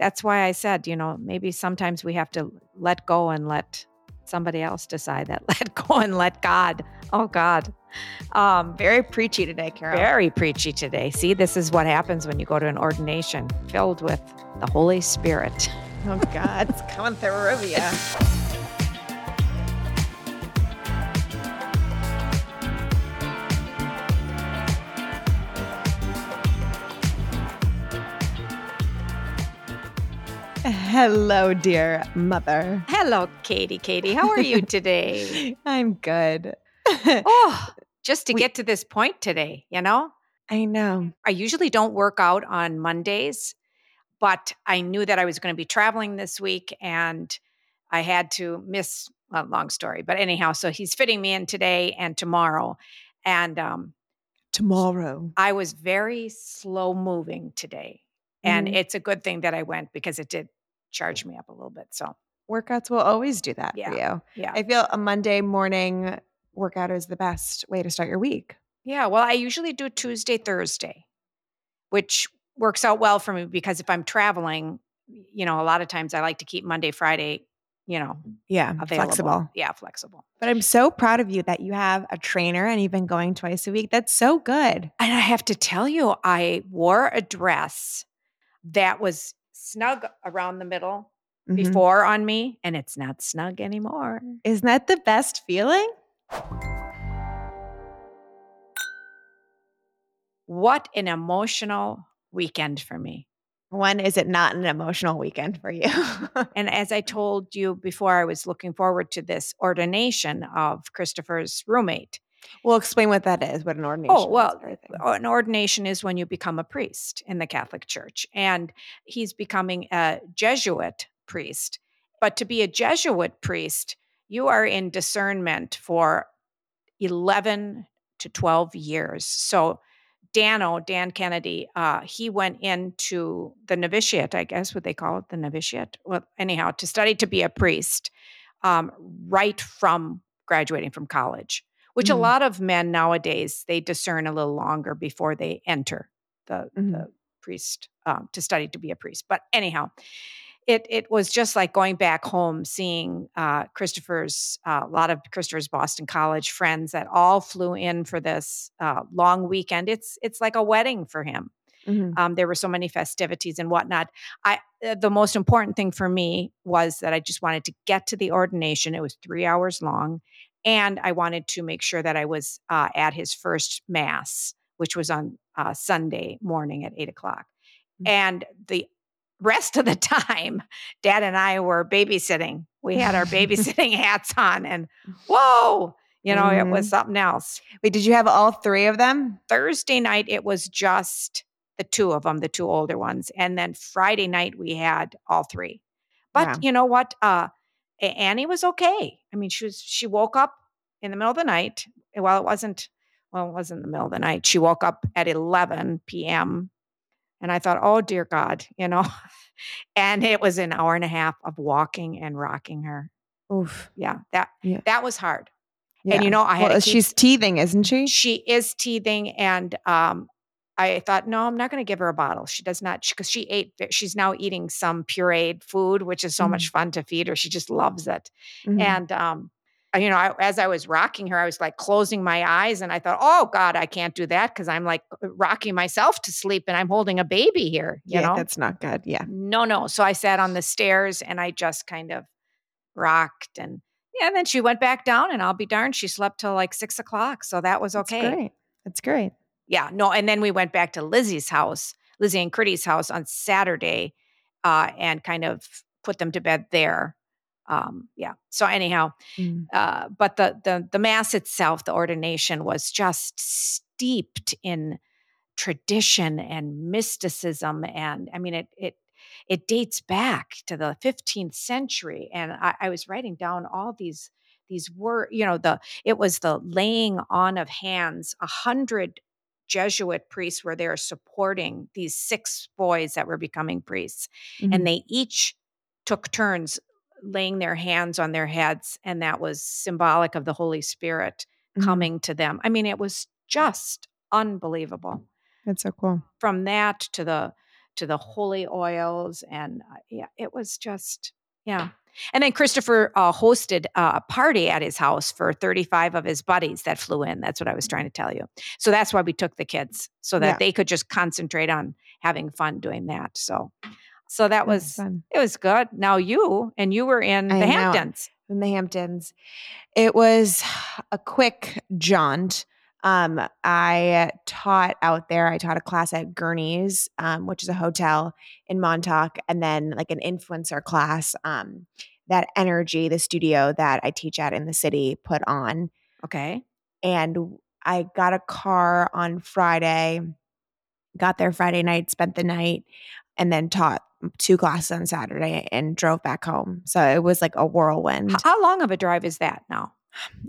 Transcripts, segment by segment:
that's why I said, you know, maybe sometimes we have to let go and let somebody else decide that. Let go and let God. Oh, God. Um, very preachy today, Carol. Very preachy today. See, this is what happens when you go to an ordination filled with the Holy Spirit. Oh, God. it's coming through you. Hello, dear mother. Hello, Katie. Katie, how are you today? I'm good. oh, just to we, get to this point today, you know? I know. I usually don't work out on Mondays, but I knew that I was going to be traveling this week and I had to miss a long story. But anyhow, so he's fitting me in today and tomorrow. And um tomorrow. I was very slow moving today. And Mhm. it's a good thing that I went because it did charge me up a little bit. So, Workouts will always do that Yeah. for you. yeah. I feel a Monday morning workout is the best way to start your week. yeah. Well, I usually do Tuesday, Thursday, which works out well for me because if I'm traveling, you know, a lot of times I like to keep Monday, Friday, you know, Yeah, available. flexible. Yeah, flexible. But I'm so proud of you that you have a trainer and you've been going twice a week. That's so good. And I have to tell you, I wore a dress that was snug around the middle Mhm. before on me, and it's not snug anymore. Isn't that the best feeling? What an emotional weekend for me. When is it not an emotional weekend for you? And as I told you before, I was looking forward to this ordination of Christopher's roommate. Well, explain what that is, what an ordination Oh, well, and an ordination is when you become a priest in the Catholic Church, and he's becoming a Jesuit priest. But to be a Jesuit priest, you are in discernment for 11 to 12 years. So, Dano, Dan Kennedy, uh, he went into the novitiate, I guess what they call it, the novitiate. Well, anyhow, to study to be a priest um, right from graduating from college which a Mhm. lot of men nowadays they discern a little longer before they enter the, Mhm. the priest um, to study to be a priest but anyhow it it was just like going back home seeing uh, christopher's uh, a lot of christopher's boston college friends that all flew in for this uh, long weekend it's it's like a wedding for him Mhm. um, there were so many festivities and whatnot. I uh, the most important thing for me was that I just wanted to get to the ordination. It was three hours long, and I wanted to make sure that I was uh, at his first mass, which was on uh, Sunday morning at eight o'clock. Mm. And the rest of the time, Dad and I were babysitting. We had our babysitting hats on, and whoa, you know, it was Mhm. something else. Wait, did you have all three of them? Thursday night it was just the two of them, the two older ones, and then Friday night we had all three. But Wow. you know what? Uh, Annie was okay. I mean, she was she woke up in the middle of the night. Well, it wasn't. Well, it wasn't the middle of the night. She woke up at 11 p.m. And I thought, oh dear God, you know. and it was an hour and a half of walking and rocking her. Oof. Yeah, that Yeah. that was hard. Yeah. And you know, I had well, she's teething, isn't she? she is teething and um I thought, no, I'm not going to give her a bottle. She does not, because she ate, she's now eating some pureed food, which is so much fun to feed her. She just loves it. Mhm. And, um, you know, I, as I was rocking her, I was like closing my eyes and I thought, oh God, I can't do that because I'm like rocking myself to sleep and I'm holding a baby here, you yeah, know? that's not good. Yeah. No, no. So I sat on the stairs and I just kind of rocked and yeah, and then she went back down and I'll be darned, she slept till like six o'clock. So that was That's okay. great. That's great. Yeah, no, and then we went back to Lizzie's house, Lizzie and Critty's house on Saturday, uh, and kind of put them to bed there. Um, yeah. So anyhow, Mm. uh, but the the the mass itself, the ordination, was just steeped in tradition and mysticism, and I mean it it it dates back to the 15th century, and I, I was writing down all these these were you know the it was the laying on of hands a hundred jesuit priests were there supporting these six boys that were becoming priests Mhm. and they each took turns laying their hands on their heads and that was symbolic of the holy spirit Mhm. coming to them i mean it was just unbelievable That's so cool. from that to the to the holy oils. And uh, yeah, it was just, yeah. And then Christopher uh, hosted a party at his house for 35 of his buddies that flew in. That's what I was trying to tell you. So that's why we took the kids so that Yeah. they could just concentrate on having fun doing that. So, so that That was was fun. it was good. Now you and you were in I the know. Hamptons. in the Hamptons. It was a quick jaunt. Um, I taught out there. I taught a class at Gurney's, um, which is a hotel in Montauk, and then like an influencer class um, that Energy, the studio that I teach at in the city, put on. Okay. And I got a car on Friday, got there Friday night, spent the night, and then taught two classes on Saturday and drove back home. So it was like a whirlwind. How long of a drive is that now?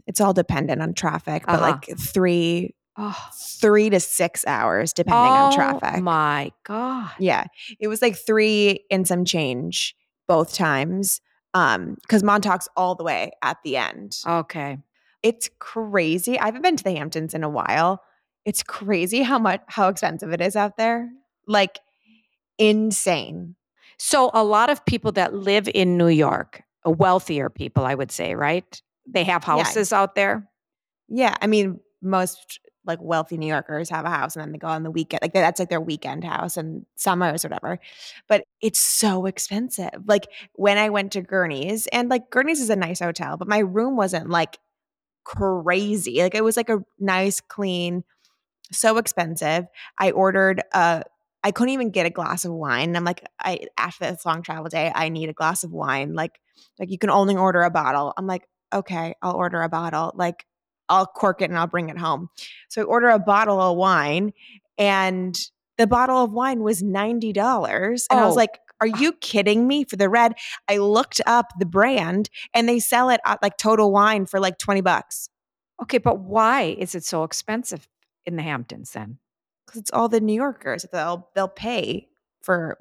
It's all dependent on traffic, but Uh-huh. like three Oh, three to six hours depending on traffic. my God. yeah. It was like three and some change both times. Um, because Montauk's all the way at the end. Okay. It's crazy. I haven't been to the Hamptons in a while. It's crazy how much how expensive it is out there. Like insane. So a lot of people that live in New York, wealthier people, I would say, right? They have Yeah. houses out there. Yeah. I mean, most like wealthy New Yorkers have a house and then they go on the weekend. Like that's like their weekend house and summers or whatever. But it's so expensive. Like when I went to Gurney's, and like Gurney's is a nice hotel, but my room wasn't like crazy. Like it was like a nice, clean, so expensive. I ordered a I couldn't even get a glass of wine. I'm like, I after this long travel day, I need a glass of wine. Like, like you can only order a bottle. I'm like, okay, I'll order a bottle. Like, I'll cork it and I'll bring it home. So I order a bottle of wine, and the bottle of wine was ninety dollars. And I was Oh. like, are ah. you kidding me? For the red, I looked up the brand, and they sell it at like Total Wine for like twenty bucks. Okay, but why is it so expensive in the Hamptons then? because it's all the New Yorkers. They'll they'll pay for.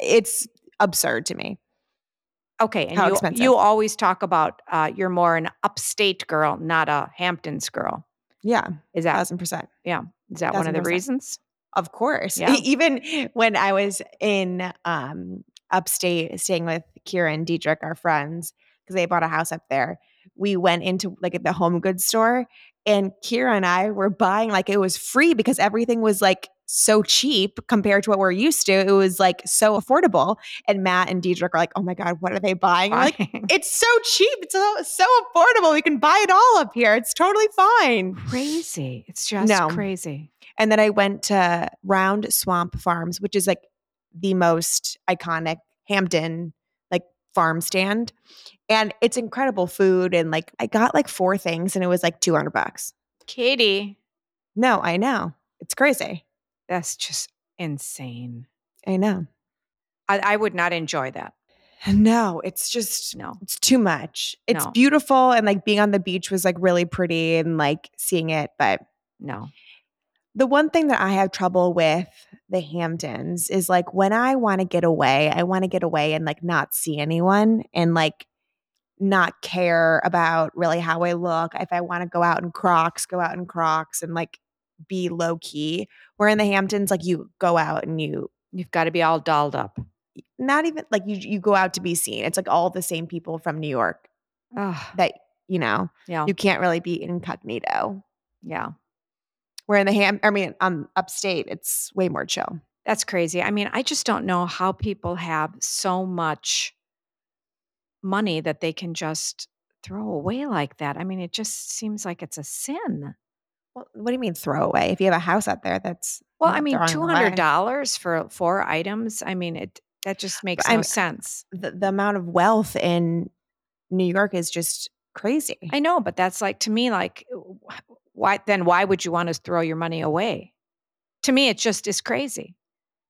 It's absurd to me. Okay, and How you expensive? you always talk about uh, you're more an upstate girl, not a Hamptons girl. Yeah, Is that thousand percent. Yeah, is that one of the percent. reasons? Of course. Yeah. Even when I was in um, upstate staying with Kira and Dietrich, our friends, because they bought a house up there, we went into like the home goods store and Kira and I were buying like it was free because everything was like so cheap compared to what we're used to. It was like so affordable. And Matt and Dietrich are like, oh my God, what are they buying? We're like, it's so cheap. It's so, so affordable. We can buy it all up here. It's totally fine. crazy. It's just No. crazy. And then I went to Round Swamp Farms, which is like the most iconic Hampton like farm stand. And it's incredible food. And like I got like four things and it was like 200 bucks. Katie, No, I know. It's crazy. That's just insane. I know. I, I would not enjoy that. No, it's just No. it's too much. It's No. beautiful and like being on the beach was like really pretty and like seeing it, but No. the one thing that I have trouble with the Hamptons is like when I want to get away, I want to get away and like not see anyone and like not care about really how I look. If I want to go out in Crocs, go out in Crocs and like be low key. Where in the Hamptons, like you go out and you You've got to be all dolled up. not even like you you go out to be seen. It's like all the same people from New York Ugh, that you know yeah. you can't really be incognito. yeah. Where in the ham, I mean, um, upstate, it's way more chill. That's crazy. I mean, I just don't know how people have so much money that they can just throw away like that. I mean, it just seems like it's a sin. Well, what do you mean throw away? If you have a house out there, that's Well, I mean, two hundred dollars for four items. I mean, it that just makes no I'm- sense. The, the amount of wealth in New York is just crazy. I know, but that's like to me, like, why then? Why would you want to throw your money away? To me, it just is crazy.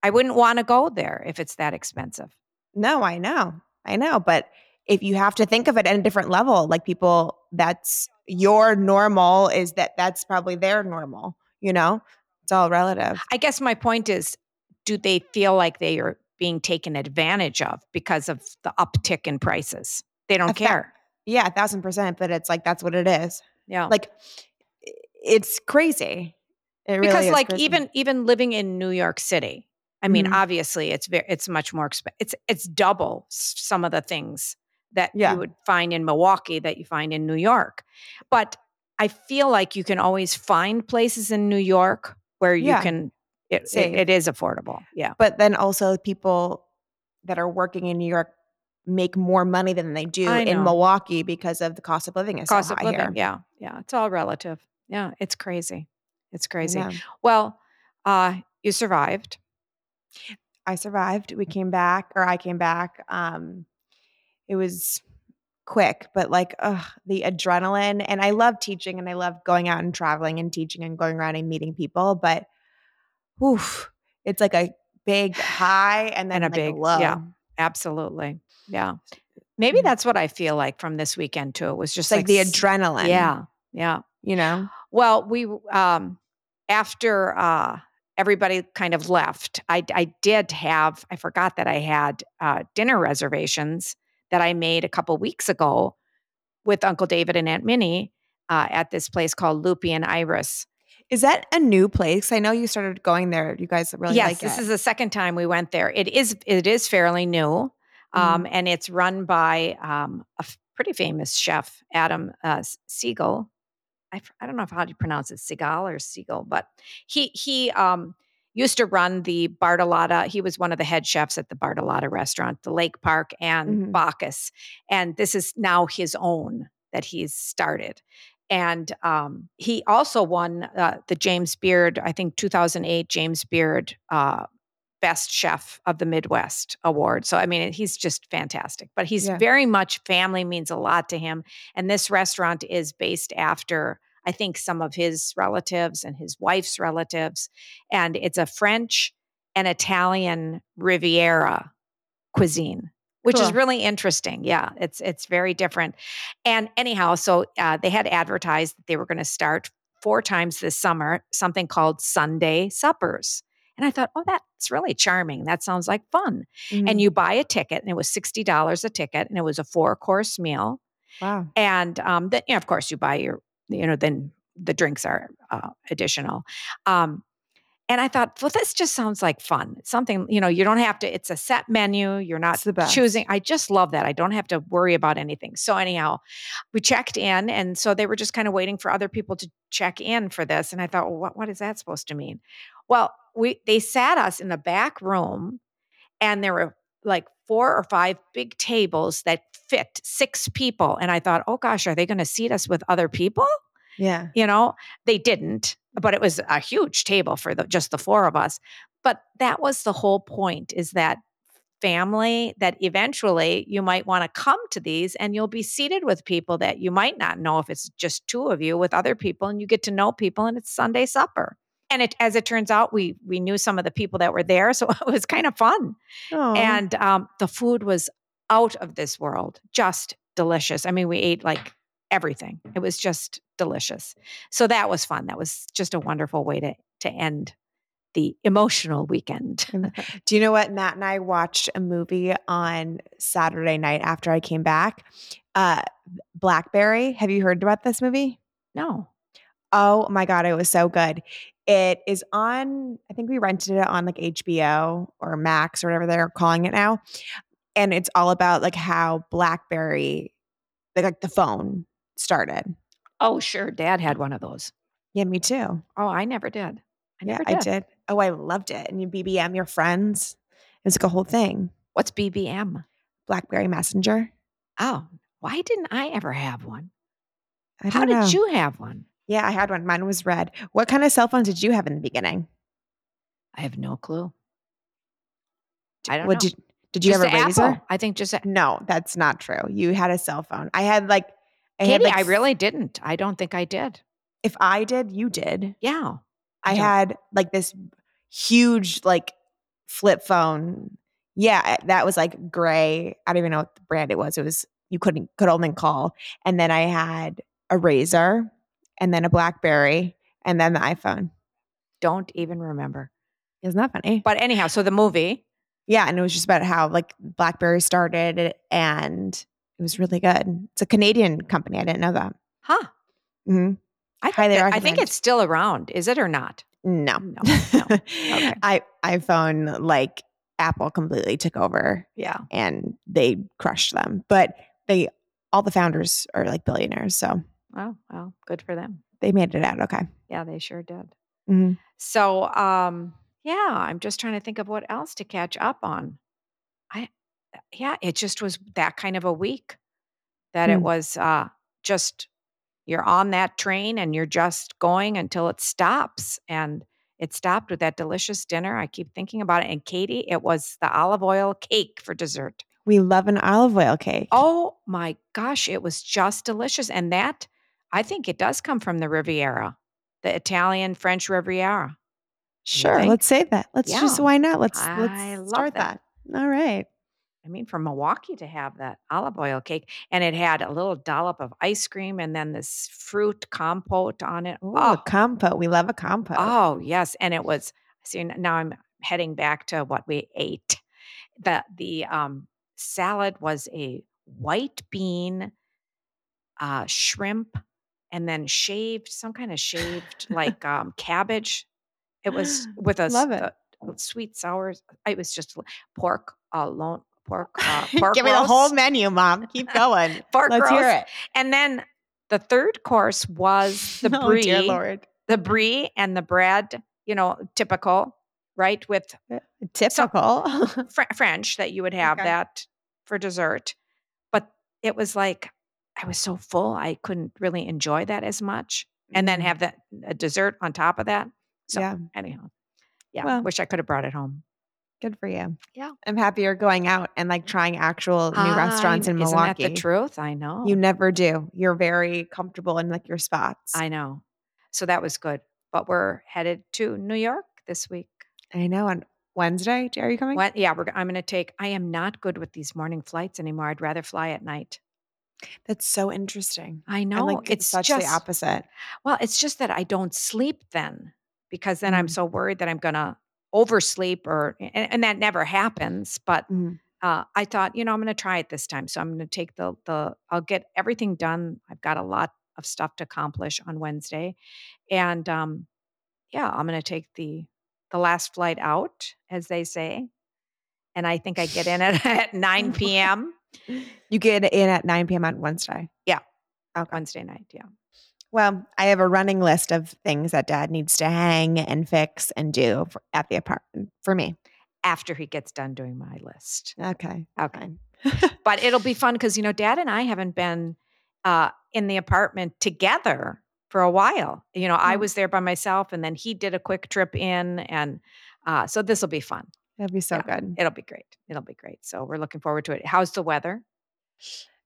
I wouldn't want to go there if it's that expensive. no, I know, I know, but if you have to think of it at a different level, like people, that's your normal is that that's probably their normal. You know, it's all relative. I guess my point is, do they feel like they are being taken advantage of because of the uptick in prices? They don't care. Yeah, a thousand percent. But it's like that's what it is. Yeah. Like it's crazy. It really because like crazy. even even living in New York City, I mean, Mhm. obviously, it's very, it's much more expensive. It's it's double some of the things that Yeah. you would find in Milwaukee that you find in New York. But I feel like you can always find places in New York where you Yeah. can. It, it, it is affordable. Yeah. But then also people that are working in New York make more money than they do in. Milwaukee because of the cost of living is Cost so of living. here. Yeah. Yeah. It's all relative. Yeah. It's crazy. It's crazy. know. Well, uh, you survived. I survived. We came back, or I came back. Um, it was quick, but like ugh, the adrenaline. And I love teaching, and I love going out and traveling and teaching and going around and meeting people. But, oof, it's like a big high and then And a like big- low. yeah. Absolutely. Yeah. Maybe Mhm. that's what I feel like from this weekend too. It was just Just like, the adrenaline. Yeah. Yeah. you know. Well, we um after uh everybody kind of left, I I did have I forgot that I had uh dinner reservations that I made a couple weeks ago with Uncle David and Aunt Minnie uh, at this place called Lupi and Iris. Is that a new place? I know you started going there. You guys really yes, like this it. is the second time we went there. It is it is fairly new, um, Mhm. and it's run by um, a f- pretty famous chef, Adam uh, Siegel. I, f- I don't know if how you pronounce it, Siegel or Siegel, but he he um, used to run the Bartolotta. He was one of the head chefs at the Bartolotta restaurant, the Lake Park and Mhm. Bacchus, and this is now his own that he's started. And um, he also won uh, the James Beard, I think 2008 James Beard uh, Best Chef of the Midwest award. So, I mean, he's just fantastic. But he's Yeah. very much family means a lot to him. And this restaurant is based after, I think, some of his relatives and his wife's relatives. And it's a French and Italian Riviera cuisine. Which is really interesting. Yeah, it's it's very different. And anyhow, so uh, they had advertised that they were going to start four times this summer something called Sunday suppers. And I thought, oh, that's really charming. That sounds like fun. Mhm. And you buy a ticket, and it was sixty dollars a ticket, and it was a four course meal. wow. And um, then, you know, of course, you buy your, you know, then the drinks are uh, additional. Um, and I thought, well, this just sounds like fun. It's something, you know, you don't have to, it's a set menu. You're not the best. choosing. I just love that. I don't have to worry about anything. So, anyhow, we checked in. And so they were just kind of waiting for other people to check in for this. And I thought, well, what, what is that supposed to mean? Well, we they sat us in the back room and there were like four or five big tables that fit six people. And I thought, oh gosh, are they going to seat us with other people? Yeah. You know, they didn't, but it was a huge table for the, just the four of us. But that was the whole point is that family that eventually you might want to come to these and you'll be seated with people that you might not know if it's just two of you with other people and you get to know people and it's Sunday supper. And it, as it turns out, we we knew some of the people that were there, so it was kind of fun Oh. and um, the food was out of this world just delicious i mean we ate like everything it was just delicious so that was fun that was just a wonderful way to to end the emotional weekend Do you know what? Matt and I watched a movie on Saturday night after I came back. Uh, Blackberry. Have you heard about this movie? no Oh my god, it was so good. It is on. I think we rented it on like HBO or Max or whatever they're calling it now, and it's all about like how BlackBerry, like, like the phone, started. oh sure dad had one of those Yeah, me too. oh i never did i yeah, never I did. did. Oh, I loved it. And you BBM your friends. It was like a whole thing. what's bbm BlackBerry Messenger. oh why didn't i ever have one how don't did know. you have one Yeah, I had one. Mine was red. What kind of cell phone did you have in the beginning? i have no clue i don't What know did did you Just have a Razr? Apple. i think just a- No, that's not true. You had a cell phone. I had like I had like I really didn't. I don't think I did. if I did, you did. Yeah. I don't- had like this huge like flip phone. Yeah, that was like gray. I don't even know what the brand it was. It was you couldn't could only call. And then I had a Razr and then a BlackBerry and then the iPhone. Don't even remember. Isn't that funny? But anyhow, so the movie, Yeah, and it was just about how like BlackBerry started and it was really good. It's a Canadian company. I didn't know that. huh? hmm I think, Highly that- I think it's still around. Is it or not? No. No, no. Okay. I iPhone like Apple completely took over Yeah. and they crushed them. But they all the founders are like billionaires, so Oh, well, good for them. they made it out okay. Yeah, they sure did. Mhm. So, um, yeah, I'm just trying to think of what else to catch up on. I, yeah, it just was that kind of a week that it Hmm. was uh, just you're on that train and you're just going until it stops. And it stopped with that delicious dinner. I keep thinking about it. And Katie, it was the olive oil cake for dessert. We love an olive oil cake. Oh my gosh, it was just delicious. And that, I think it does come from the Riviera, the Italian French Riviera. sure. Let's say that. Let's just why not? Let's I let's start that. that. All right. I mean, from Milwaukee to have that olive oil cake, and it had a little dollop of ice cream and then this fruit compote on it. Ooh, Oh, a compote. We love a compote. oh yes, and it was. See, now I'm heading back to what we ate. The the um, salad was a white bean, uh, shrimp, and then shaved some kind of shaved like um, cabbage. It was with a Love it. a- a sweet sour. It was just pork alone. Pork, uh, pork Give me the whole menu, mom. Keep going. Pork Let's hear it. And then the third course was the brie. oh, dear Lord. the brie and the bread, you know, typical, right? With Typical. Fr- French that you would have Okay. that for dessert. But it was like I was so full, I couldn't really enjoy that as much. And then Mm. have that a dessert on top of that. So Yeah. anyhow, yeah, Well- wish I could have brought it home. Good for you. Yeah. I'm happy you're going out and like trying actual new restaurants I- in Isn't Milwaukee. that the truth? I know. You never do. You're very comfortable in like your spots. I know. So that was good. But we're headed to New York this week. I know. On Wednesday, are you coming? What? Yeah, I'm going to take. I am not good with these morning flights anymore. I'd rather fly at night. That's so interesting. I know like it's such just the opposite. well, it's just that I don't sleep then because then I'm Mm. so worried that I'm going to oversleep or and, and that never happens. But Mhm. uh, I thought, you know, I'm going to try it this time. So I'm going to take the the. I'll get everything done. I've got a lot of stuff to accomplish on Wednesday, and um, yeah, I'm going to take the the last flight out, as they say, and I think I get in at, at 9 p.m. You get in at 9 p.m. on Wednesday. Yeah. Okay. Wednesday night. Yeah. Well, I have a running list of things that dad needs to hang and fix and do for, at the apartment for me. After he gets done doing my list. Okay. Okay. But it'll be fun because, you know, dad and I haven't been uh, in the apartment together for a while. You know, I Mm. was there by myself and then he did a quick trip in. And uh, so this will be fun. That'd be so Yeah. good. It'll be great. It'll be great. So we're looking forward to it. How's the weather?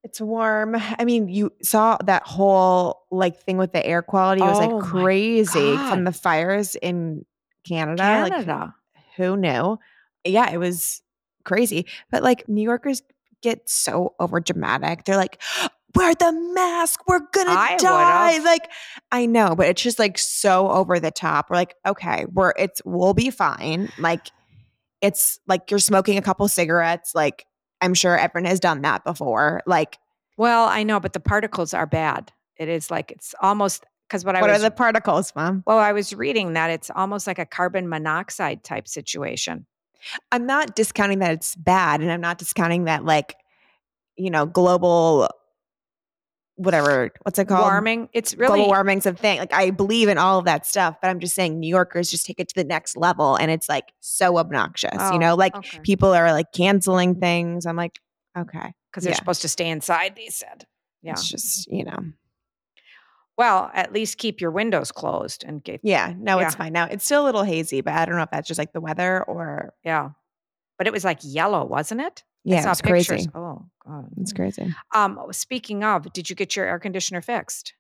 It's warm. I mean, you saw that whole like thing with the air quality. It was Oh like crazy from the fires in Canada. Like Canada. who knew? Yeah, it was crazy. But like New Yorkers get so over dramatic. They're like, wear the mask. We're gonna I die. would've. Like, I know, but it's just like so over the top. We're like, okay, we're it's we'll be fine. Like, it's like you're smoking a couple cigarettes. Like, I'm sure everyone has done that before. Like, well, I know, but the particles are bad. It is like it's almost because what I what are the particles, mom? well, I was reading that it's almost like a carbon monoxide type situation. I'm not discounting that it's bad, and I'm not discounting that like, you know, global whatever, what's it called? Warming. It's really global warming's a thing. Like I believe in all of that stuff, but I'm just saying New Yorkers just take it to the next level and it's like so obnoxious. Oh, you know, like okay. people are like canceling things. I'm like, okay. because they're yeah. supposed to stay inside. They said, yeah. It's just, you know. Well, at least keep your windows closed and get Yeah, no, it's fine. Now it's still a little hazy, but I don't know if that's just like the weather or yeah. But it was like yellow, wasn't it? Yeah, it's pictures. crazy. Oh God. It's crazy. Um, speaking of, did you get your air conditioner fixed?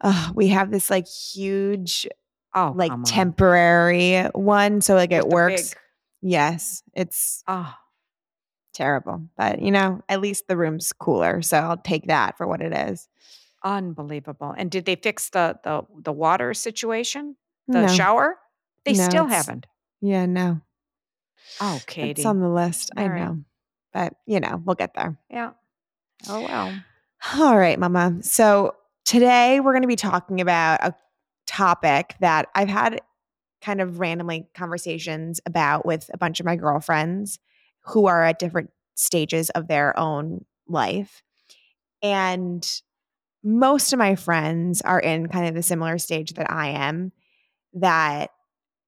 Uh, we have this like huge, Oh, like on. temporary one. So like it works. Yes, it's oh, terrible. But you know, at least the room's cooler. So I'll take that for what it is. unbelievable. And did they fix the the the water situation? The No. shower? They No, still haven't. Yeah, no. Oh, Katie. It's on the list. I All right. know. But, you know, we'll get there. yeah. Oh well. All right, Mama. So today we're going to be talking about a topic that I've had kind of randomly conversations about with a bunch of my girlfriends who are at different stages of their own life. And most of my friends are in kind of the similar stage that I am that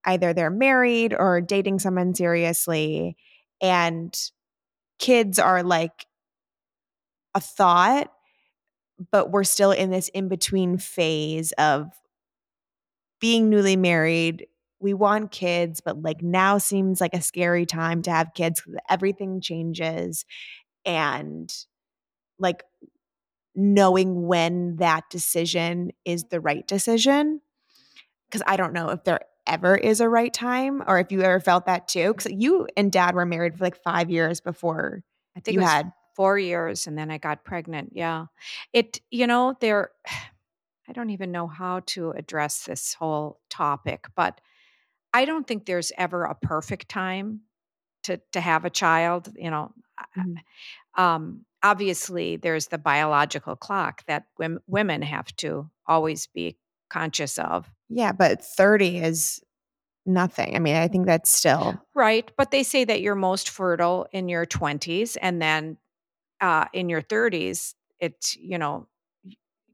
either they're married or dating someone seriously and kids are like a thought but we're still in this in between phase of being newly married we want kids but like now seems like a scary time to have kids cuz everything changes and like knowing when that decision is the right decision because I don't know if there ever is a right time or if you ever felt that too because you and dad were married for like five years before I think you it was had four years and then I got pregnant. Yeah. It, you know, there, I don't even know how to address this whole topic, but I don't think there's ever a perfect time to to have a child. You know, Mhm. um, obviously there's the biological clock that wom- women have to always be conscious of. Yeah but 30 is nothing i mean i think that's still Right. But they say that you're most fertile in your 20s and then uh, in your 30s, it, you know,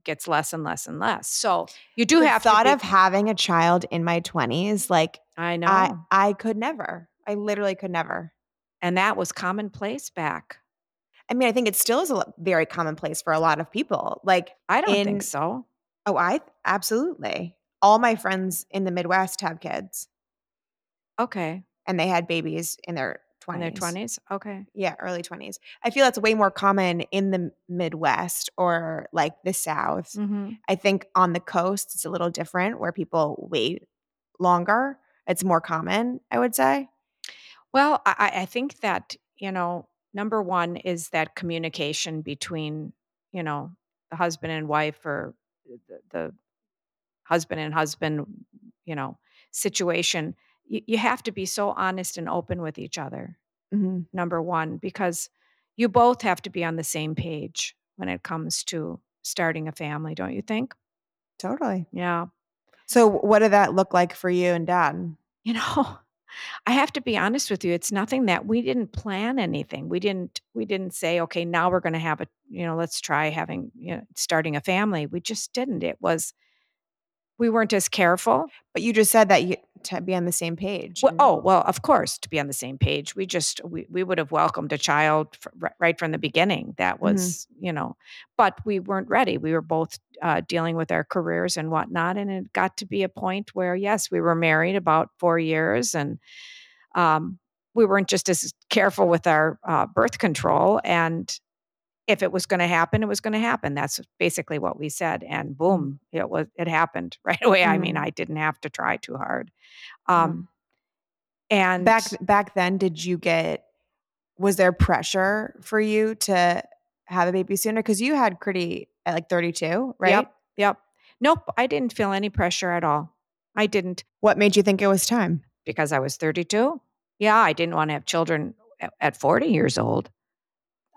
gets less and less and less. So you do the have thought to be, of having a child in my 20s like I know. i i could never i literally could never and that was commonplace back. i mean i think it still is a very commonplace for a lot of people like I don't In- think so. oh i absolutely all my friends in the midwest have kids Okay. and they had babies in their 20s In their 20s? Okay. yeah early 20s i feel that's way more common in the midwest or like the south hmm I think on the coast it's a little different where people wait longer. It's more common, I would say. Well, I, I I think that, you know, number one is that communication between, you know, the husband and wife or the, the husband and husband, you know, situation. You, you have to be so honest and open with each other. Mhm. number one, because you both have to be on the same page when it comes to starting a family, don't you think? Totally. Yeah. So what did that look like for you and dad? You know, I have to be honest with you. It's nothing that we didn't plan anything. We didn't we didn't say, okay, now we're gonna have a, you know, let's try having, you know, starting a family. We just didn't. It was we weren't as careful. But you just said that you to be on the same page. Well, oh, well, of course, to be on the same page. We just we, we would have welcomed a child ri- right from the beginning. That was, you know, but we weren't ready. We were both uh, dealing with our careers and whatnot, and it got to be a point where, yes, we were married about four years, and um, we weren't just as careful with our uh, birth control. And if it was going to happen, it was going to happen. That's basically what we said, and boom, it was. It happened right away. I mean, Mhm. I didn't have to try too hard. Mhm. Um, and back back then did you get was there pressure for you to have a baby sooner cuz you had pretty at like 32, right? Yep. Yep. Nope. I didn't feel any pressure at all. I didn't What made you think it was time? because I was 32. Yeah, I didn't want to have children at, at 40 years old.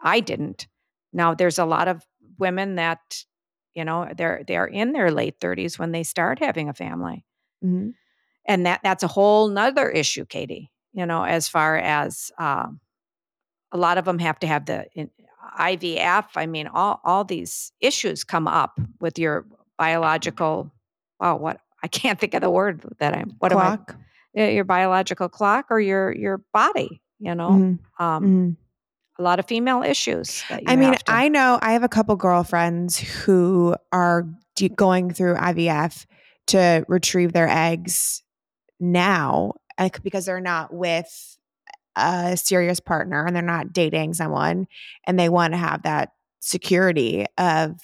I didn't. Now there's a lot of women that, you know, they're they're in their late 30s when they start having a family. Mhm. And that that's a whole nother issue, Katie. You know, as far as um, a lot of them have to have the in, IVF. I mean, all all these issues come up with your biological. Wow, what I can't think of the word that I'm. What Clock. am I? uh, Your biological clock or your your body. You know, Mhm. um, Mhm. A lot of female issues. That you I mean, to- I know I have a couple girlfriends who are d- going through IVF to retrieve their eggs now uh, because they're not with a serious partner and they're not dating someone and they want to have that security of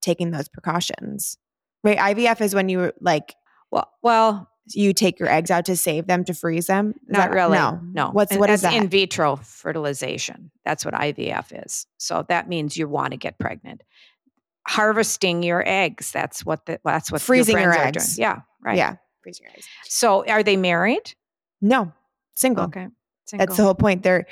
taking those precautions. Right? IVF is when you like well, well, you take your eggs out to save them to freeze them. Is not that- really. No. no. What's And what is that? in vitro fertilization. That's what IVF is. So that means you want to get pregnant. Harvesting your eggs. That's what the, that's what Freezing your are eggs. Yeah, right. Yeah. freezing your eggs. So are they married? No. Single. Okay. single. That's the whole point. They're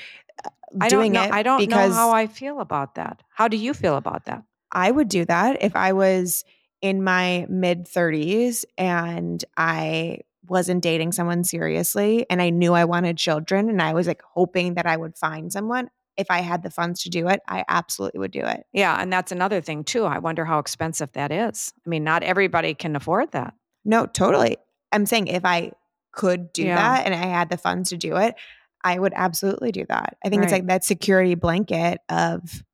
uh, I don't doing know. it I don't because know how I feel about that. How do you feel about that? I would do that if I was in my mid 30s and I wasn't dating someone seriously and I knew I wanted children and I was like hoping that I would find someone, if I had the funds to do it, I absolutely would do it. Yeah. And that's another thing, too. I wonder how expensive that is. I mean, not everybody can afford that. No, totally. I'm saying if I could do Yeah. that and I had the funds to do it, I would absolutely do that. I think it's like that security blanket of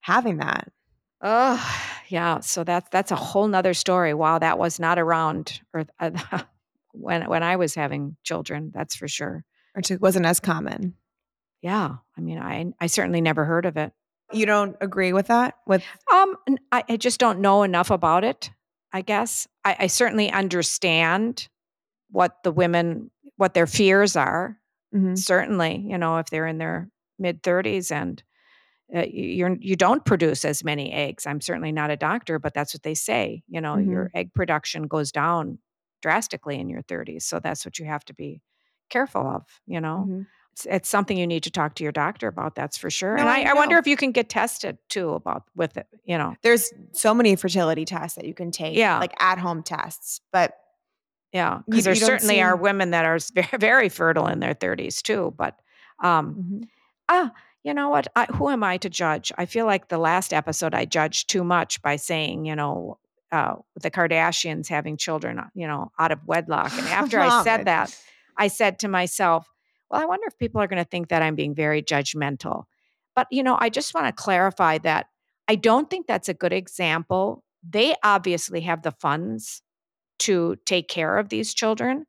having that. Oh, yeah. So that's that's a whole nother story. Wow, that was not around or uh, when when I was having children. That's for sure. Which it wasn't as common. Yeah. I mean, I I certainly never heard of it. You don't agree with that? With Um, I, I just don't know enough about it. I guess I, I certainly understand what the women what their fears are. Mhm. Certainly, you know, if they're in their mid thirties and uh, you're you don't produce as many eggs. I'm certainly not a doctor, but that's what they say. You know, your egg production goes down drastically in your 30s, so that's what you have to be careful of. You know, Mhm. it's, it's something you need to talk to your doctor about. That's for sure. No, and I I, I wonder if you can get tested too about with it. You know, There's so many fertility tests that you can take, Yeah. like at home tests. But yeah, because there certainly are women that are very, very fertile in their 30s too. But um, Mhm. ah, you know what? I, who am I to judge? I feel like the last episode I judged too much by saying, you know, uh, the Kardashians having children, uh, you know, out of wedlock. And after I said it- that, I said to myself, well, I wonder if people are going to think that I'm being very judgmental. But, you know, I just want to clarify that I don't think that's a good example. They obviously have the funds to take care of these children,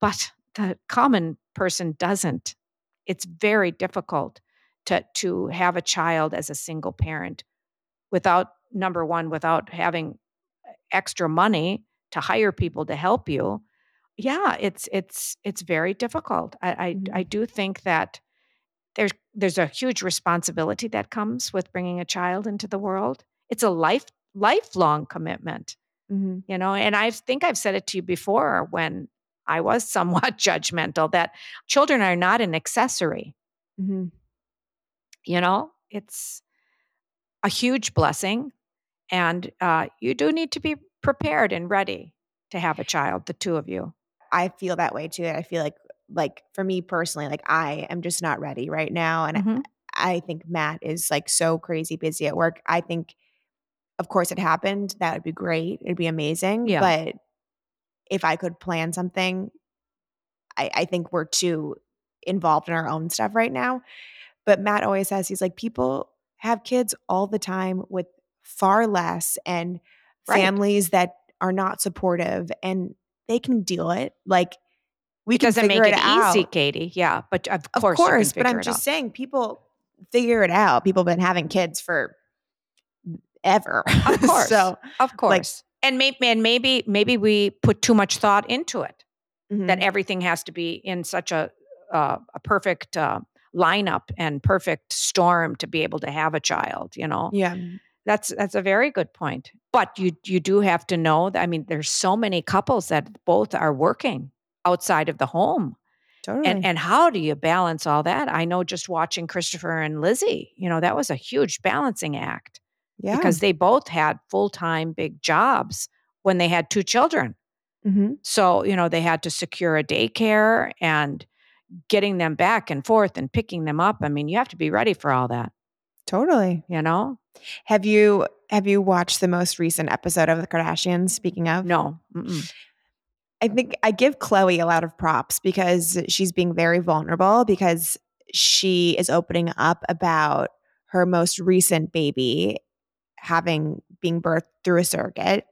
but the common person doesn't. It's very difficult to to have a child as a single parent without number one without having extra money to hire people to help you yeah it's it's it's very difficult i i, Mhm. I do think that there's there's a huge responsibility that comes with bringing a child into the world it's a life lifelong commitment Mhm. you know and i think i've said it to you before when i was somewhat judgmental that children are not an accessory Mhm. You know it's a huge blessing and uh, you do need to be prepared and ready to have a child the two of you I feel that way too. I feel like like for me personally, like I am just not ready right now. And Mhm. I think Matt is like so crazy busy at work. I think of course it happened. That would be great. It'd be amazing. Yeah. But if I could plan something, I, I think we're too involved in our own stuff right now. But Matt always says he's like, people have kids all the time with far less and Right. families that are not supportive and they can deal it. Like we it can doesn't make it, out. easy katie yeah but of Of course, course, you can but I'm just out. saying people figure it out. People have been having kids for ever. Of course. so of course and maybe and maybe maybe we put too much thought into it that mhm, everything has to be in such a uh, a perfect uh, lineup and perfect storm to be able to have a child you know yeah. That's that's a very good point. But you you do have to know that I mean there's so many couples that both are working outside of the home. Totally. And and how do you balance all that? I know just watching Christopher and Lizzie, you know, that was a huge balancing act yeah. because they both had full-time big jobs when they had two children. Mhm. So, you know, they had to secure a daycare and getting them back and forth and picking them up. I mean, you have to be ready for all that, totally. you know? Have you have you watched the most recent episode of the Kardashians? Speaking of, No. mm-mm. I think I give Khloé a lot of props because she's being very vulnerable because she is opening up about her most recent baby having being birthed through a surrogate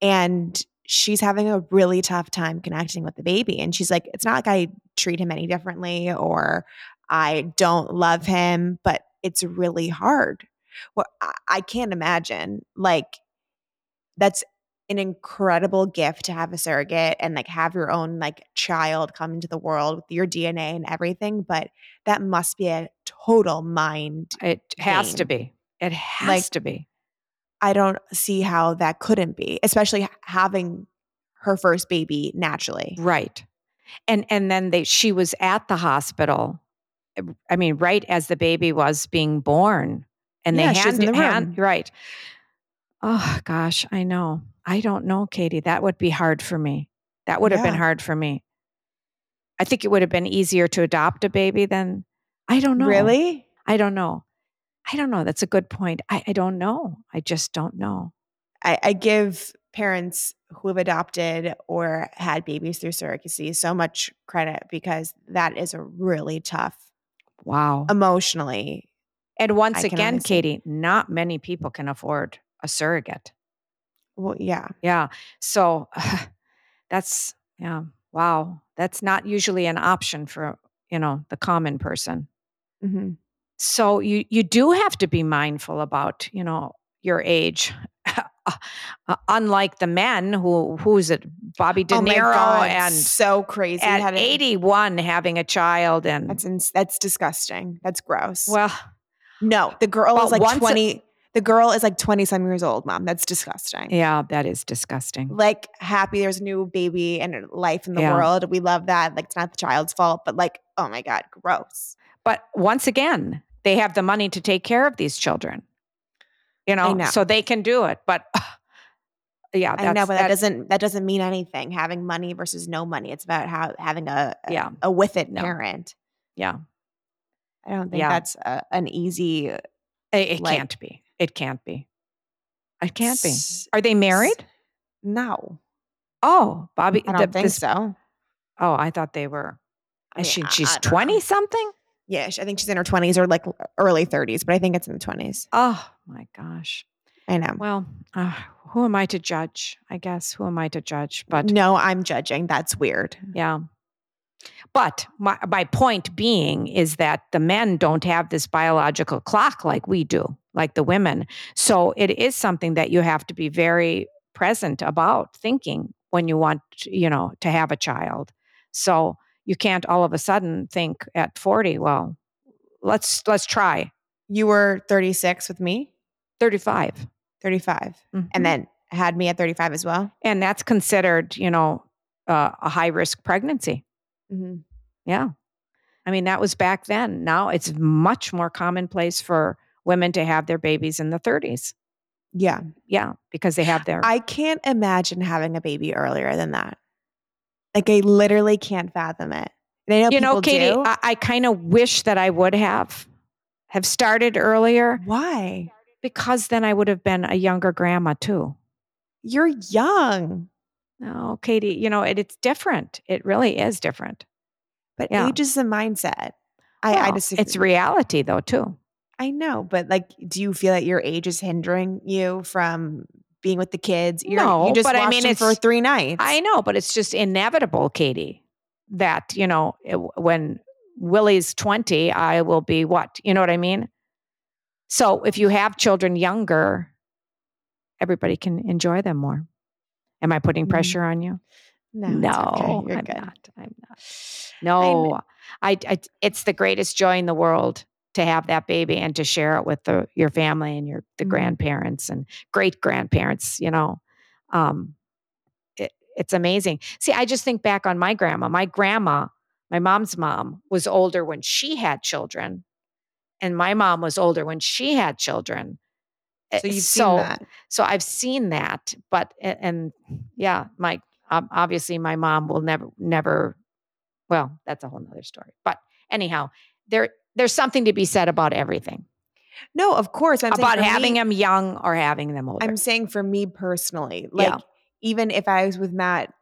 and she's having a really tough time connecting with the baby and she's like it's not like I treat him any differently or I don't love him but it's really hard. Well I, can't imagine like that's an incredible gift to have a surrogate and like have your own like child come into the world with your DNA and everything, but that must be a total mind. It has to be. It has Like, to be. I don't see how that couldn't be, especially having her first baby naturally. Right. And and then they she was at the hospital. uh, I mean, right as the baby was being born. And Yeah, they hand, the hand right. Oh gosh, I know. I don't know, Katie. That would be hard for me. That would have been hard for me. I think it would have been easier to adopt a baby than I don't know. Really? I don't know. I don't know. That's a good point. I, I don't know. I just don't know. I, I give parents who have adopted or had babies through surrogacy so much credit because that is a really tough Wow. emotionally. and once I again, Katie, not many people can afford a surrogate. Well, yeah. Yeah. So that's, yeah. Wow. That's not usually an option for, you know, the common person. hmm So you you do have to be mindful about, you know, your age. Uh, Unlike the men who who's it Bobby De oh Niro God, and so crazy. at Had it- 81 having a child and That's ins- that's disgusting. That's gross. well no, the girl is like once a- twenty. the girl is like twenty some years old. Mom, that's disgusting. yeah, that is disgusting. Like happy there's a new baby and life in the Yeah. world. We love that. Like it's not the child's fault, but like oh my god, gross. But once again, they have the money to take care of these children. You know, know. so they can do it. But yeah, I know, but that doesn't that doesn't mean anything. Having money versus no money. It's about how having a, a Yeah. a with it No. parent. yeah, I don't think Yeah. that's a, an easy. it, it Like- can't be. It can't be. It can't be. Are they married? No, Oh, Bobby. I don't the- think this- so. Oh, I thought they were. I mean, she, she's don't know. twenty something. Yeah, I think she's in her twenties or like early thirties, but I think it's in the twenties. Oh my gosh. I know. Well, uh, who am I to judge? I guess who am I to judge? But no, I'm judging. That's weird. Yeah. But my, my point being is that the men don't have this biological clock like we do, like the women. So it is something that you have to be very present about thinking when you want, you know, to have a child. So you can't all of a sudden think at 40, well, let's let's try You were 36 with me, 35. 35, Mhm. and then had me at 35 as well. and that's considered, you know, uh, a high risk pregnancy. Mm-hmm. Yeah. I mean, that was back then. Now it's much more commonplace for women to have their babies in the 30s. Yeah, Yeah, because they have their. I can't imagine having a baby earlier than that. Like I literally can't fathom it. And I know you know, Katie, do. I, I kind of wish that I would have have started earlier Why? because then I would have been a younger grandma too. You're young, No, Katie, you know, it, it's different. It really is different. but Yeah. age is a mindset. I, I Well, just it's reality though too. I know, but like, do you feel that your age is hindering you from being with the kids? You're, No, you just but I mean, them for three nights. I know, but it's just inevitable, Katie, that, you know, it- when Willie's 20, I will be what? You know what I mean? So if you have children younger, everybody can enjoy them more. Am I putting Mhm. pressure on you? no, it's okay. You're I'm good. not. I'm not. No, I, I, it's the greatest joy in the world to have that baby and to share it with the, your family and your the Mhm. grandparents and great grandparents. You know, um, it, it's amazing. See, I just think back on my grandma. My grandma, my mom's mom, was older when she had children, and my mom was older when she had children. So Eh, you've so, seen that. so I've seen that, but and yeah, my obviously my mom will never never. Well, that's a whole nother story. But anyhow, there there's something to be said about everything No, of course. I'm about having me, them young or having them older. I'm saying for me personally, like Yeah. even if I was with Matt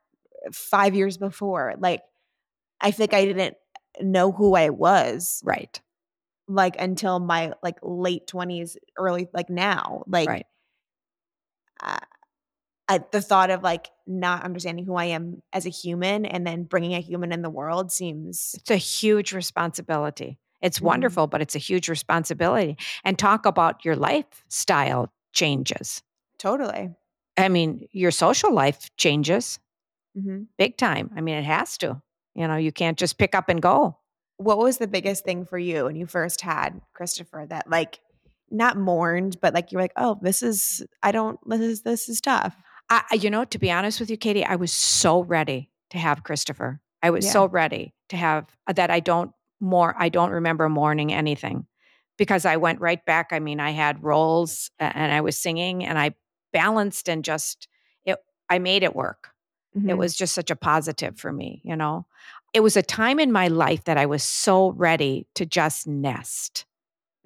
five years before, like I think I didn't know who I was right, like until my like late twenties, early like now. Like right. uh, I, the thought of like not understanding who I am as a human and then bringing a human in the world seems It's a huge responsibility. It's Mhm. wonderful, but it's a huge responsibility. And talk about your lifestyle changes. totally. I mean, your social life changes hmm big time. I mean, it has to. You know, you can't just pick up and go. What was the biggest thing for you when you first had Christopher that like not mourned, but like you're like, oh, this is I don't this is this is tough. I, I- you know, to be honest with you, Katie, I was so ready to have Christopher. I was Yeah. so ready to have uh, that. I don't more. I don't remember mourning anything because I went right back. I mean, I had roles and I was singing and I balanced and just it. I made it work. It Mhm. was just such a positive for me, you know. It was a time in my life that I was so ready to just nest.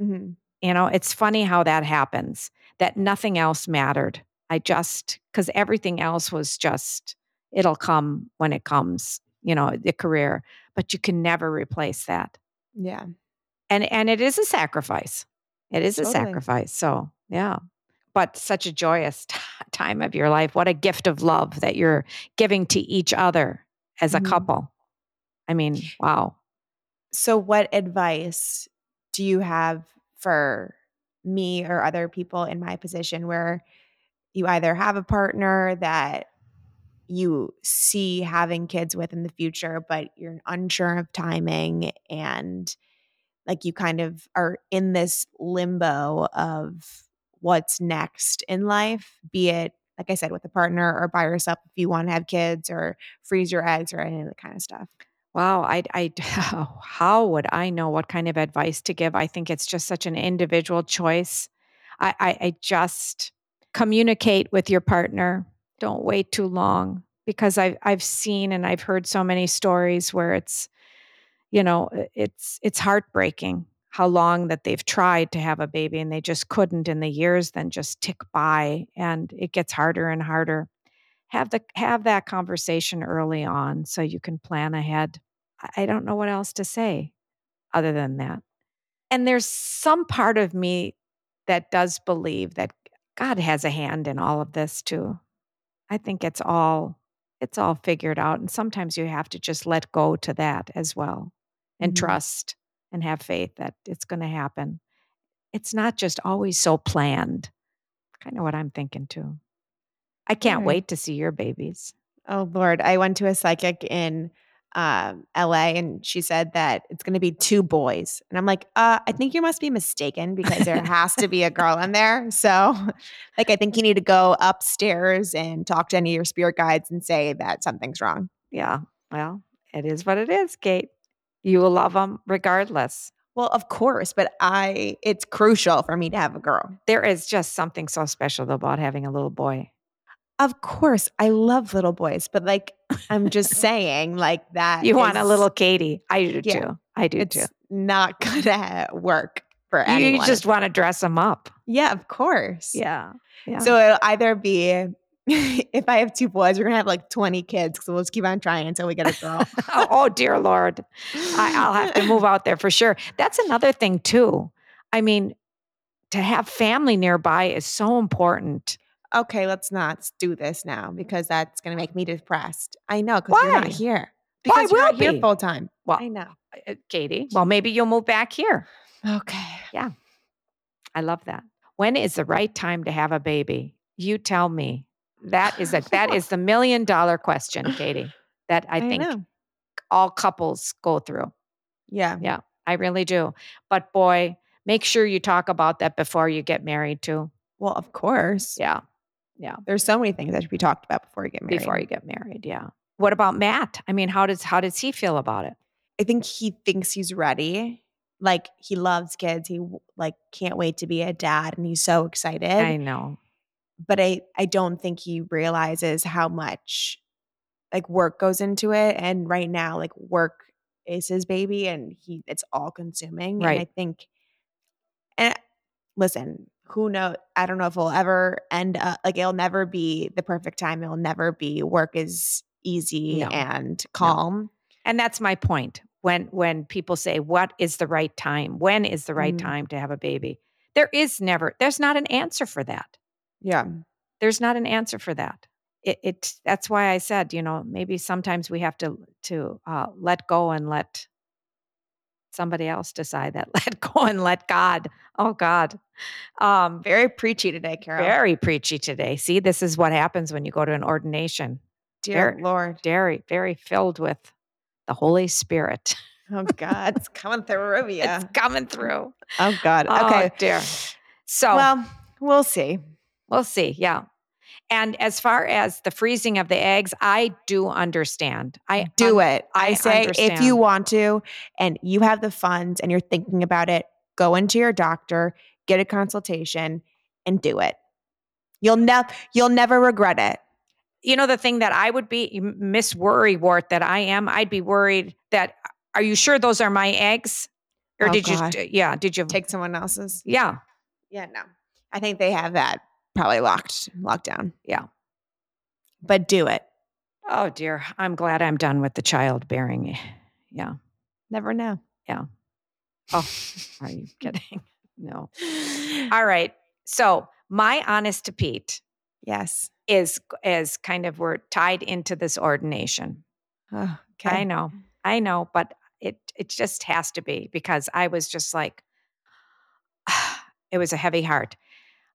Mhm. You know, it's funny how that happens, that nothing else mattered. I just, because everything else was just, it'll come when it comes, you know, the career, but you can never replace that. Yeah. And, and it is a sacrifice. It is a sacrifice. So, yeah. But such a joyous t- time of your life. What a gift of love that you're giving to each other as a Mhm. couple. I mean, wow. So, what advice do you have for me or other people in my position where you either have a partner that you see having kids with in the future, but you're unsure of timing and like you kind of are in this limbo of what's next in life, be it like I said, with a partner or by yourself if you want to have kids or freeze your eggs or any of that kind of stuff. Wow, I, I, how would I know what kind of advice to give? I think it's just such an individual choice. I, I, I just communicate with your partner. Don't wait too long because I've, I've seen and I've heard so many stories where it's, you know, it's, it's heartbreaking how long that they've tried to have a baby and they just couldn't, and the years then just tick by, and it gets harder and harder have the have that conversation early on so you can plan ahead. I- I don't know what else to say other than that. And there's some part of me that does believe that God has a hand in all of this too. I think it's all it's all figured out and sometimes you have to just let go to that as well and Mhm. trust and have faith that it's going to happen. It's not just always so planned. Kind of what I'm thinking too. I can't Right. wait to see your babies. Oh Lord, I went to a psychic in um, LA and she said that it's going to be two boys. And I'm like, uh, I think you must be mistaken because there has to be a girl in there. So, like, I think you need to go upstairs and talk to any of your spirit guides and say that something's wrong. Yeah. Well, it is what it is, Kate. You will love them regardless. Well, of course, but I, it's crucial for me to have a girl. There is just something so special about having a little boy. Of course, I love little boys, but like, I'm just saying, like, that. You want a little Katie. I do Yeah. too. I do too. It's not gonna work for You anyone. just want to dress them up. yeah, of course. Yeah. Yeah. So it'll either be if I have two boys, we're gonna have like 20 kids. So we'll just keep on trying until we get a girl. oh, oh, dear Lord. I, I'll have to move out there for sure. That's another thing, too. I mean, to have family nearby is so important. Okay, let's not do this now because that's gonna make me depressed. I know because you're not here. Why Because you're will not here be? full time. Well, I know. uh, Katie, well, maybe you'll move back here. Okay. Yeah, I love that. When is the right time to have a baby? You tell me. That is a that is the million dollar question, Katie. That I, think know. all couples go through. Yeah. Yeah, I really do. But boy, make sure you talk about that before you get married too. Well, of course. Yeah, There's so many things that should be talked about before you get married. before you get married. Yeah. What about Matt? I mean, how does how does he feel about it? I think he thinks he's ready. Like he loves kids. He like can't wait to be a dad and he's so excited. I know. but I I don't think he realizes how much like work goes into it and right now like work is his baby and he it's all consuming and I think and listen who know I don't know if it'll ever end up like it'll never be the perfect time it'll never be work is easy No. and calm And that's my point. When when people say what is the right time? When is the right Mhm. time to have a baby? There is never there's not an answer for that. yeah There's not an answer for that. It, it that's why I said, you know, maybe sometimes we have to to uh, let go and let somebody else decide that. Let go and let God. Oh God. Um very preachy today Carol very preachy today. See, this is what happens when you go to an ordination. dear very- lord Very, very filled with the Holy Spirit. oh god it's coming through yeah It's coming through. oh god Oh, okay dear. So well we'll see we'll see. Yeah. And as far as the freezing of the eggs, I do understand. I do un- it. I, I say if you want to and you have the funds and you're thinking about it, go into your doctor, get a consultation and do it. You'll never you'll never regret it. you know, the thing that I would be Miss Worry Wart that I am, I'd be worried that, are you sure those are my eggs? Or Oh, did God. you, yeah, did you, Take someone else's. yeah, Yeah, no. I think they have that probably locked locked down. Yeah. But do it. oh dear, I'm glad I'm done with the childbearing. Yeah. Never know. Yeah. Oh, are you kidding? No. All right. So my honest to Pete yes. is is kind of we're tied into this ordination. Oh, I know, I know, but it it just has to be because I was just like, it was a heavy heart.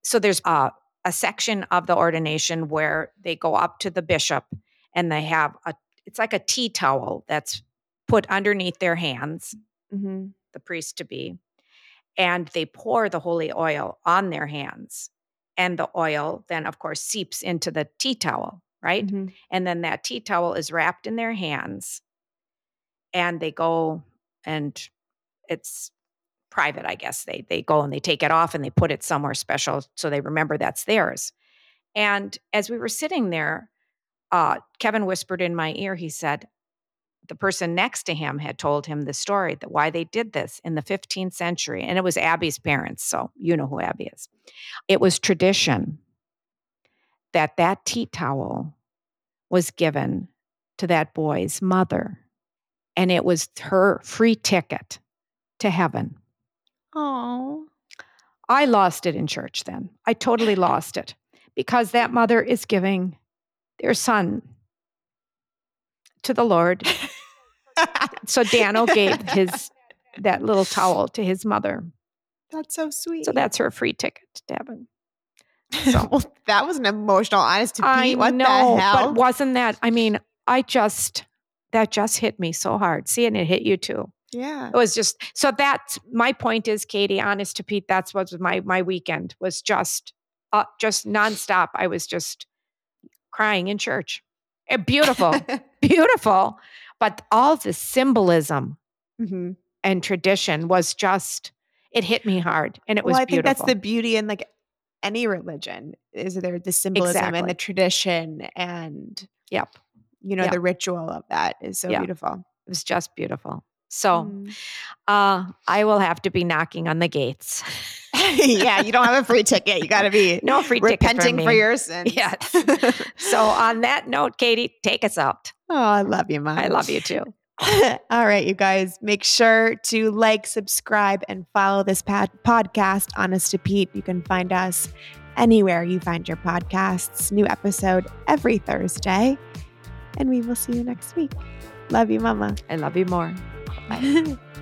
So there's a a section of the ordination where they go up to the bishop and they have a it's like a tea towel that's put underneath their hands, hmm the priest to be, and they pour the holy oil on their hands. And the oil then, of course, seeps into the tea towel, right? hmm And then that tea towel is wrapped in their hands and they go and it's private, I guess. They they go and they take it off and they put it somewhere special so they remember that's theirs. And as we were sitting there, uh, Kevin whispered in my ear, he said, the person next to him had told him the story that why they did this in the 15th century. And it was Abby's parents. So you know who Abby is. It was tradition that that tea towel was given to that boy's mother. And it was her free ticket to heaven. Oh. I lost it in church then. I totally lost it because that mother is giving their son to the Lord. So Dano gave his that little towel to his mother. That's so sweet. So that's her free ticket to heaven. So that was an emotional honest to Pete. I what know, the hell? but wasn't that? I mean, I just that just hit me so hard. See, and it hit you too. Yeah. It was just so that's my point is, Katie, honest to Pete, that's what my my weekend was just uh, just nonstop. I was just crying in church. Eh, beautiful, beautiful, but all the symbolism Mhm. and tradition was just it hit me hard, and it was well, I think that's the beauty in like any religion is there the symbolism and the tradition and Yep. you know Yep. the ritual of that is so Yeah. beautiful. it was just beautiful. So Mm. uh, I will have to be knocking on the gates. yeah, you don't have a free ticket. You got to be No free ticket for repenting for, your sins. Yes. So on that note, Katie, take us out. oh, I love you, mom. I love you too. All right, you guys, make sure to like, subscribe, and follow this podcast, Honest to Pete. You can find us anywhere you find your podcasts. New episode every Thursday. And we will see you next week. Love you, Mama. I love you more. 拜。